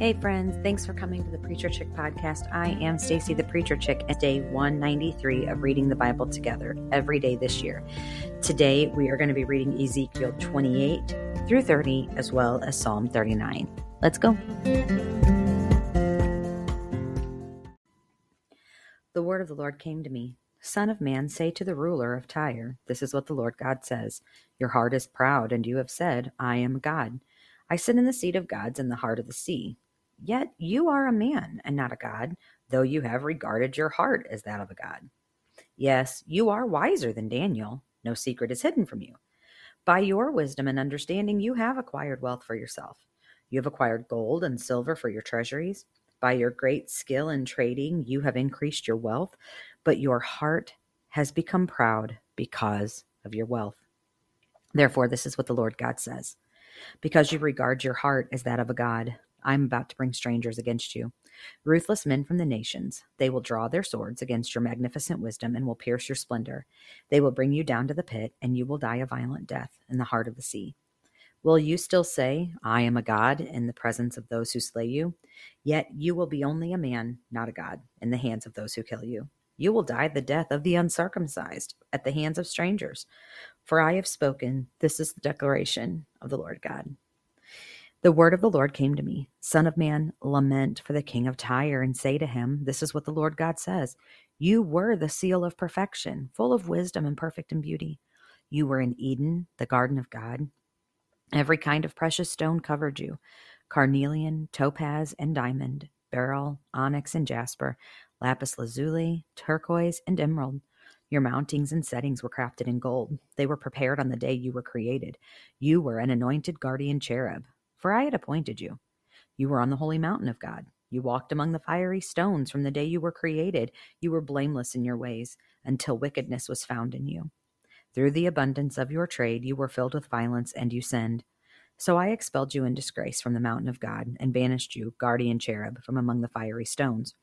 Hey friends, thanks for coming to the Preacher Chick podcast. I am Stacy the Preacher Chick at day 193 of reading the Bible together every day this year. Today we are going to be reading Ezekiel 28 through 30 as well as Psalm 39. Let's go. The word of the Lord came to me. Son of man, say to the ruler of Tyre, This is what the Lord God says Your heart is proud, and you have said, I am God. I sit in the seat of gods in the heart of the sea. Yet you are a man and not a god, though you have regarded your heart as that of a god. Yes, you are wiser than Daniel. No secret is hidden from you. By your wisdom and understanding, you have acquired wealth for yourself. You have acquired gold and silver for your treasuries. By your great skill in trading, you have increased your wealth, but your heart has become proud because of your wealth. Therefore, this is what the Lord God says Because you regard your heart as that of a God, I'm about to bring strangers against you. Ruthless men from the nations. They will draw their swords against your magnificent wisdom and will pierce your splendor. They will bring you down to the pit, and you will die a violent death in the heart of the sea. Will you still say, I am a God in the presence of those who slay you? Yet you will be only a man, not a God, in the hands of those who kill you. You will die the death of the uncircumcised at the hands of strangers. For I have spoken, this is the declaration of the Lord God. The word of the Lord came to me Son of man, lament for the king of Tyre, and say to him, This is what the Lord God says You were the seal of perfection, full of wisdom and perfect in beauty. You were in Eden, the garden of God. Every kind of precious stone covered you carnelian, topaz, and diamond, beryl, onyx, and jasper, lapis lazuli, turquoise, and emerald. Your mountings and settings were crafted in gold. They were prepared on the day you were created. You were an anointed guardian cherub for I had appointed you. You were on the holy mountain of God. You walked among the fiery stones from the day you were created. You were blameless in your ways until wickedness was found in you. Through the abundance of your trade, you were filled with violence and you sinned. So I expelled you in disgrace from the mountain of God and banished you, guardian cherub, from among the fiery stones.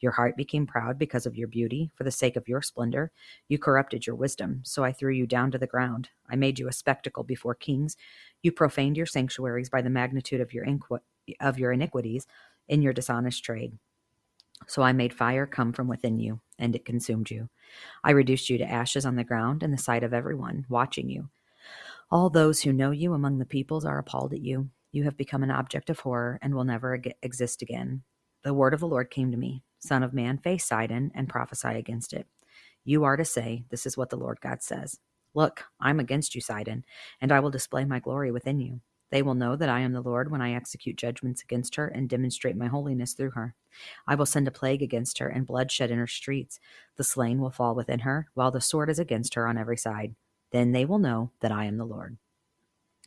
Your heart became proud because of your beauty. For the sake of your splendor, you corrupted your wisdom. So I threw you down to the ground. I made you a spectacle before kings. You profaned your sanctuaries by the magnitude of your, inqu- of your iniquities in your dishonest trade. So I made fire come from within you, and it consumed you. I reduced you to ashes on the ground in the sight of everyone watching you. All those who know you among the peoples are appalled at you. You have become an object of horror and will never exist again. The word of the Lord came to me Son of man, face Sidon and prophesy against it. You are to say, This is what the Lord God says. Look, I'm against you, Sidon, and I will display my glory within you. They will know that I am the Lord when I execute judgments against her and demonstrate my holiness through her. I will send a plague against her and bloodshed in her streets. The slain will fall within her, while the sword is against her on every side. Then they will know that I am the Lord.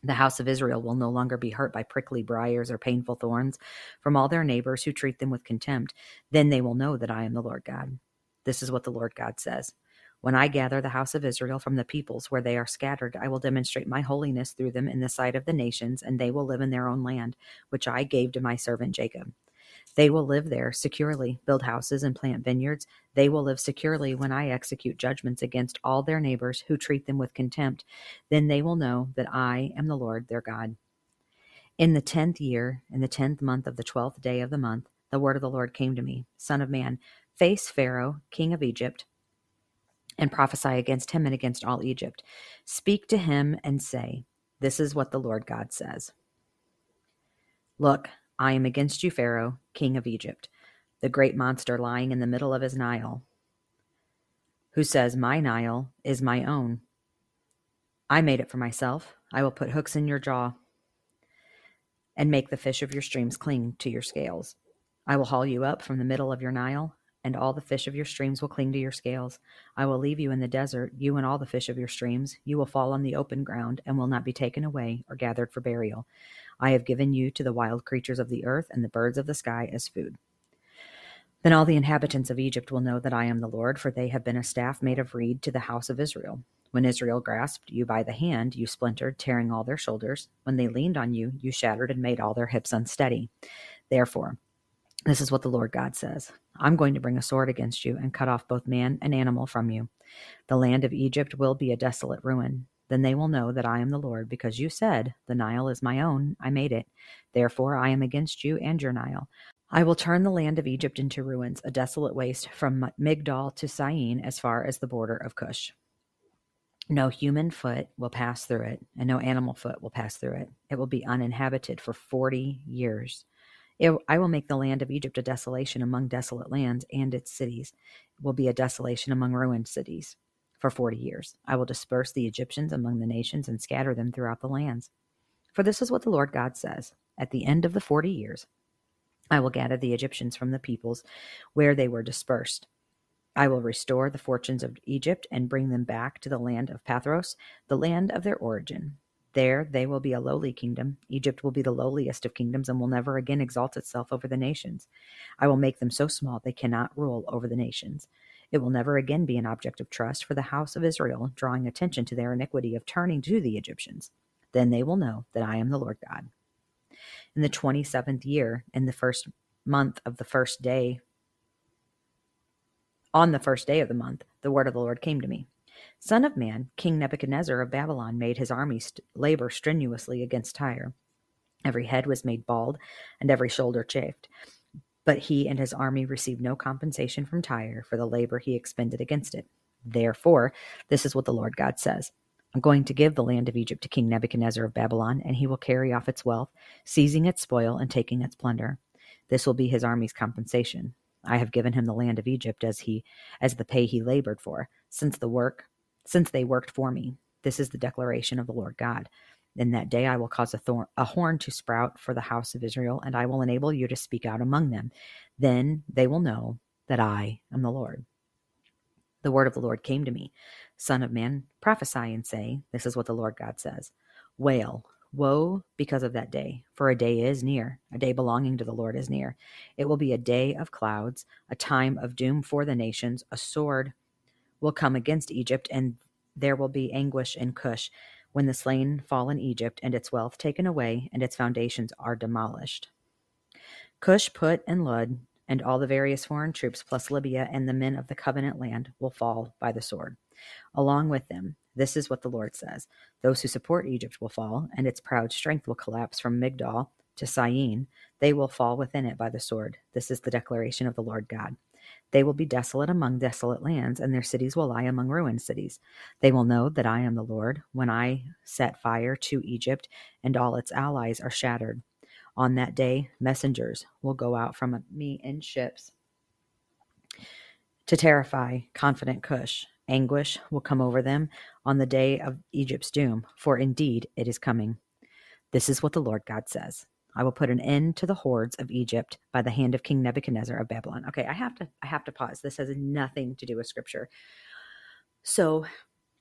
The house of Israel will no longer be hurt by prickly briars or painful thorns from all their neighbors who treat them with contempt. Then they will know that I am the Lord God. This is what the Lord God says. When I gather the house of Israel from the peoples where they are scattered, I will demonstrate my holiness through them in the sight of the nations, and they will live in their own land, which I gave to my servant Jacob. They will live there securely, build houses and plant vineyards. They will live securely when I execute judgments against all their neighbors who treat them with contempt. Then they will know that I am the Lord their God. In the tenth year, in the tenth month of the twelfth day of the month, the word of the Lord came to me Son of man, face Pharaoh, king of Egypt, and prophesy against him and against all Egypt. Speak to him and say, This is what the Lord God says. Look, I am against you, Pharaoh, king of Egypt, the great monster lying in the middle of his Nile, who says, My Nile is my own. I made it for myself. I will put hooks in your jaw and make the fish of your streams cling to your scales. I will haul you up from the middle of your Nile, and all the fish of your streams will cling to your scales. I will leave you in the desert, you and all the fish of your streams. You will fall on the open ground and will not be taken away or gathered for burial. I have given you to the wild creatures of the earth and the birds of the sky as food. Then all the inhabitants of Egypt will know that I am the Lord, for they have been a staff made of reed to the house of Israel. When Israel grasped you by the hand, you splintered, tearing all their shoulders. When they leaned on you, you shattered and made all their hips unsteady. Therefore, this is what the Lord God says I'm going to bring a sword against you and cut off both man and animal from you. The land of Egypt will be a desolate ruin. Then they will know that I am the Lord, because you said, The Nile is my own, I made it. Therefore I am against you and your Nile. I will turn the land of Egypt into ruins, a desolate waste from Migdol to Syene as far as the border of Cush. No human foot will pass through it, and no animal foot will pass through it. It will be uninhabited for forty years. It, I will make the land of Egypt a desolation among desolate lands and its cities. It will be a desolation among ruined cities for forty years. I will disperse the Egyptians among the nations and scatter them throughout the lands. For this is what the Lord God says At the end of the forty years, I will gather the Egyptians from the peoples where they were dispersed. I will restore the fortunes of Egypt and bring them back to the land of Pathros, the land of their origin. There they will be a lowly kingdom. Egypt will be the lowliest of kingdoms and will never again exalt itself over the nations. I will make them so small they cannot rule over the nations. It will never again be an object of trust for the house of Israel, drawing attention to their iniquity of turning to the Egyptians. Then they will know that I am the Lord God in the 27th year, in the first month of the first day, on the first day of the month, the word of the Lord came to me. Son of man, King Nebuchadnezzar of Babylon made his army st- labor strenuously against Tyre. Every head was made bald, and every shoulder chafed. But he and his army received no compensation from Tyre for the labor he expended against it. Therefore, this is what the Lord God says I'm going to give the land of Egypt to King Nebuchadnezzar of Babylon, and he will carry off its wealth, seizing its spoil and taking its plunder. This will be his army's compensation. I have given him the land of Egypt as he as the pay he labored for, since the work since they worked for me. This is the declaration of the Lord God. In that day I will cause a, thorn, a horn to sprout for the house of Israel, and I will enable you to speak out among them. Then they will know that I am the Lord. The word of the Lord came to me Son of man, prophesy and say, This is what the Lord God says Wail, woe because of that day, for a day is near, a day belonging to the Lord is near. It will be a day of clouds, a time of doom for the nations. A sword will come against Egypt, and there will be anguish in Cush when the slain fall in Egypt, and its wealth taken away, and its foundations are demolished. Cush, Put, and Lud, and all the various foreign troops, plus Libya and the men of the covenant land, will fall by the sword along with them. This is what the Lord says Those who support Egypt will fall, and its proud strength will collapse from Migdol to Syene. They will fall within it by the sword. This is the declaration of the Lord God. They will be desolate among desolate lands, and their cities will lie among ruined cities. They will know that I am the Lord when I set fire to Egypt, and all its allies are shattered. On that day, messengers will go out from me in ships to terrify confident Cush Anguish will come over them on the day of Egypt's doom, for indeed it is coming. This is what the Lord God says. I will put an end to the hordes of Egypt by the hand of King Nebuchadnezzar of Babylon. Okay, I have to I have to pause. This has nothing to do with scripture. So,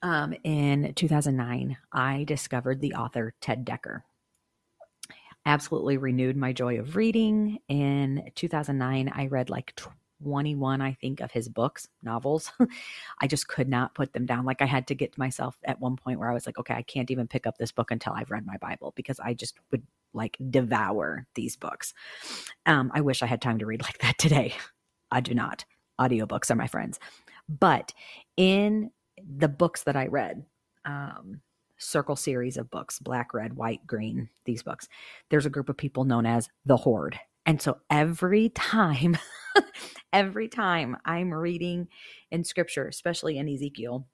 um, in 2009, I discovered the author Ted Dekker. Absolutely renewed my joy of reading. In 2009, I read like 21, I think, of his books, novels. I just could not put them down. Like I had to get myself at one point where I was like, okay, I can't even pick up this book until I've read my Bible because I just would like devour these books. Um, I wish I had time to read like that today. I do not. Audiobooks are my friends. But in the books that I read, um, circle series of books black, red, white, green, these books, there's a group of people known as the Horde. And so every time, every time I'm reading in scripture, especially in Ezekiel,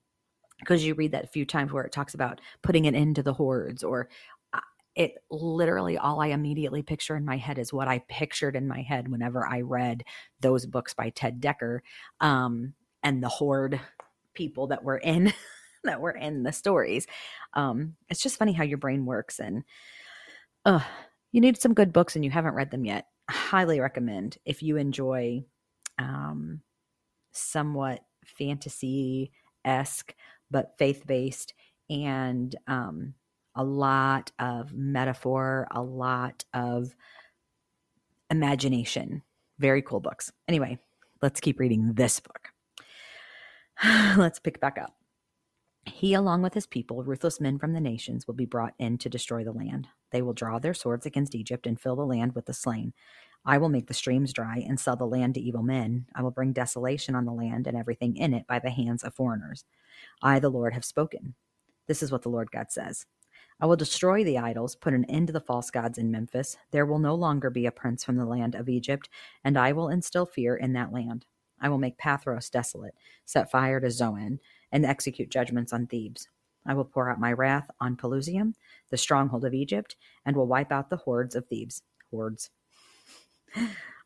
because you read that a few times where it talks about putting an end to the hordes or uh, it literally all I immediately picture in my head is what I pictured in my head whenever I read those books by Ted Dekker um, and the horde people that were in that were in the stories. Um, it's just funny how your brain works and uh, you need some good books and you haven't read them yet highly recommend if you enjoy um, somewhat fantasy esque but faith based and um, a lot of metaphor, a lot of imagination. Very cool books. Anyway, let's keep reading this book. let's pick back up. He, along with his people, ruthless men from the nations, will be brought in to destroy the land. They will draw their swords against Egypt and fill the land with the slain. I will make the streams dry and sell the land to evil men. I will bring desolation on the land and everything in it by the hands of foreigners. I, the Lord, have spoken. This is what the Lord God says. I will destroy the idols, put an end to the false gods in Memphis. There will no longer be a prince from the land of Egypt, and I will instill fear in that land. I will make Pathros desolate, set fire to Zoan, and execute judgments on Thebes. I will pour out my wrath on Pelusium, the stronghold of Egypt, and will wipe out the hordes of Thebes. Hordes.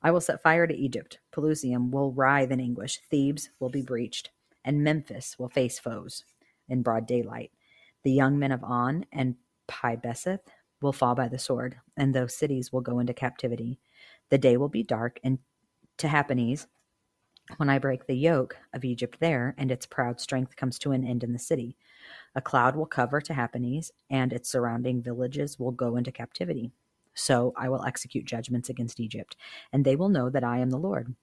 I will set fire to Egypt. Pelusium will writhe in anguish. Thebes will be breached, and Memphis will face foes in broad daylight. The young men of On and Pi Beseth will fall by the sword, and those cities will go into captivity. The day will be dark, and to Tahpanhes, when I break the yoke of Egypt there, and its proud strength comes to an end in the city. A cloud will cover Tahpanhes, and its surrounding villages will go into captivity. So I will execute judgments against Egypt, and they will know that I am the Lord.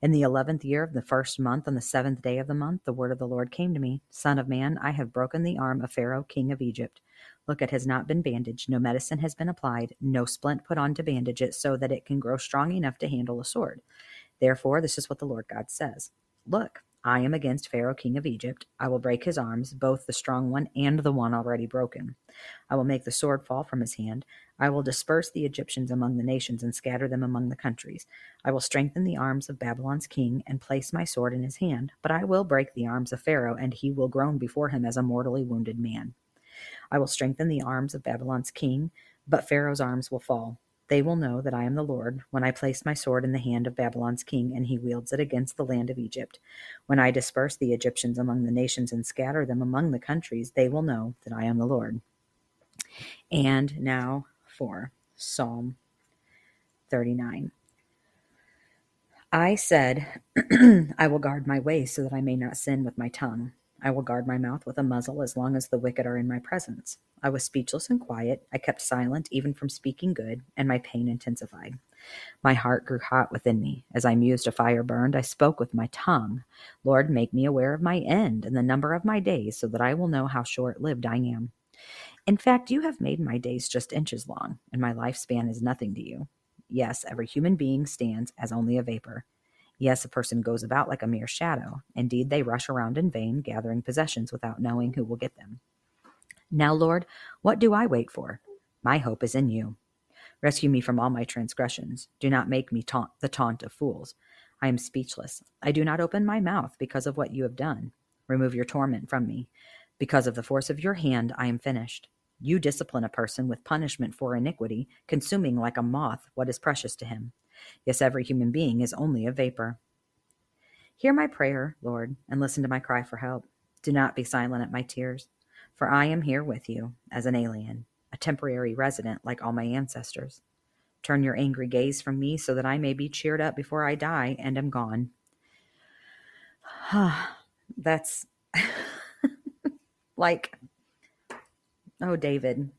In the eleventh year of the first month, on the seventh day of the month, the word of the Lord came to me Son of man, I have broken the arm of Pharaoh, king of Egypt. Look, it has not been bandaged, no medicine has been applied, no splint put on to bandage it, so that it can grow strong enough to handle a sword. Therefore, this is what the Lord God says Look, I am against Pharaoh, king of Egypt. I will break his arms, both the strong one and the one already broken. I will make the sword fall from his hand. I will disperse the Egyptians among the nations and scatter them among the countries. I will strengthen the arms of Babylon's king and place my sword in his hand. But I will break the arms of Pharaoh, and he will groan before him as a mortally wounded man. I will strengthen the arms of Babylon's king, but Pharaoh's arms will fall. They will know that I am the Lord when I place my sword in the hand of Babylon's king and he wields it against the land of Egypt. When I disperse the Egyptians among the nations and scatter them among the countries, they will know that I am the Lord. And now for Psalm 39. I said, I will guard my way so that I may not sin with my tongue. I will guard my mouth with a muzzle as long as the wicked are in my presence. I was speechless and quiet. I kept silent even from speaking good, and my pain intensified. My heart grew hot within me. As I mused, a fire burned. I spoke with my tongue. Lord, make me aware of my end and the number of my days, so that I will know how short lived I am. In fact, you have made my days just inches long, and my lifespan is nothing to you. Yes, every human being stands as only a vapor. Yes, a person goes about like a mere shadow. Indeed, they rush around in vain, gathering possessions without knowing who will get them. Now, Lord, what do I wait for? My hope is in you. Rescue me from all my transgressions. Do not make me taunt the taunt of fools. I am speechless. I do not open my mouth because of what you have done. Remove your torment from me. Because of the force of your hand, I am finished. You discipline a person with punishment for iniquity, consuming like a moth what is precious to him. Yes, every human being is only a vapor. Hear my prayer, Lord, and listen to my cry for help. Do not be silent at my tears, for I am here with you as an alien, a temporary resident like all my ancestors. Turn your angry gaze from me so that I may be cheered up before I die and am gone. That's like, oh, David.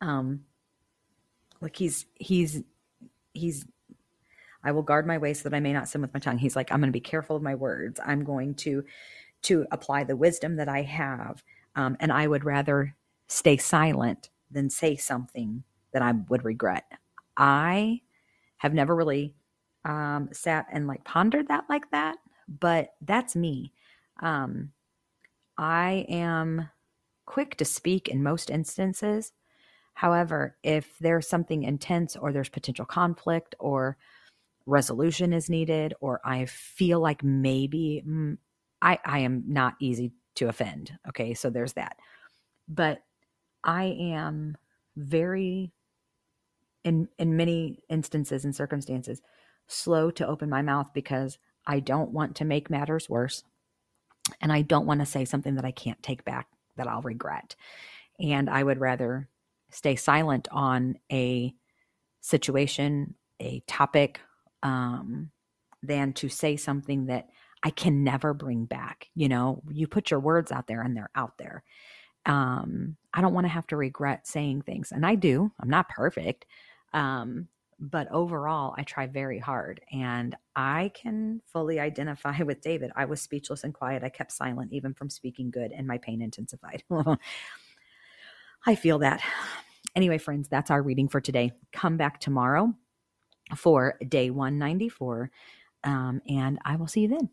Um, like he's he's he's I will guard my way so that I may not sin with my tongue. He's like, I'm going to be careful of my words. I'm going to to apply the wisdom that I have. Um, and I would rather stay silent than say something that I would regret. I have never really um, sat and like pondered that like that, but that's me. Um, I am quick to speak in most instances, However, if there's something intense or there's potential conflict or resolution is needed, or I feel like maybe mm, I, I am not easy to offend. Okay, so there's that. But I am very, in in many instances and circumstances, slow to open my mouth because I don't want to make matters worse, and I don't want to say something that I can't take back that I'll regret. And I would rather stay silent on a situation, a topic, um, than to say something that I can never bring back. You know, you put your words out there and they're out there. Um, I don't want to have to regret saying things. And I do. I'm not perfect. Um, but overall, I try very hard. And I can fully identify with David. I was speechless and quiet. I kept silent, even from speaking good, and my pain intensified. I feel that. Anyway, friends, that's our reading for today. Come back tomorrow for day 194, um, and I will see you then.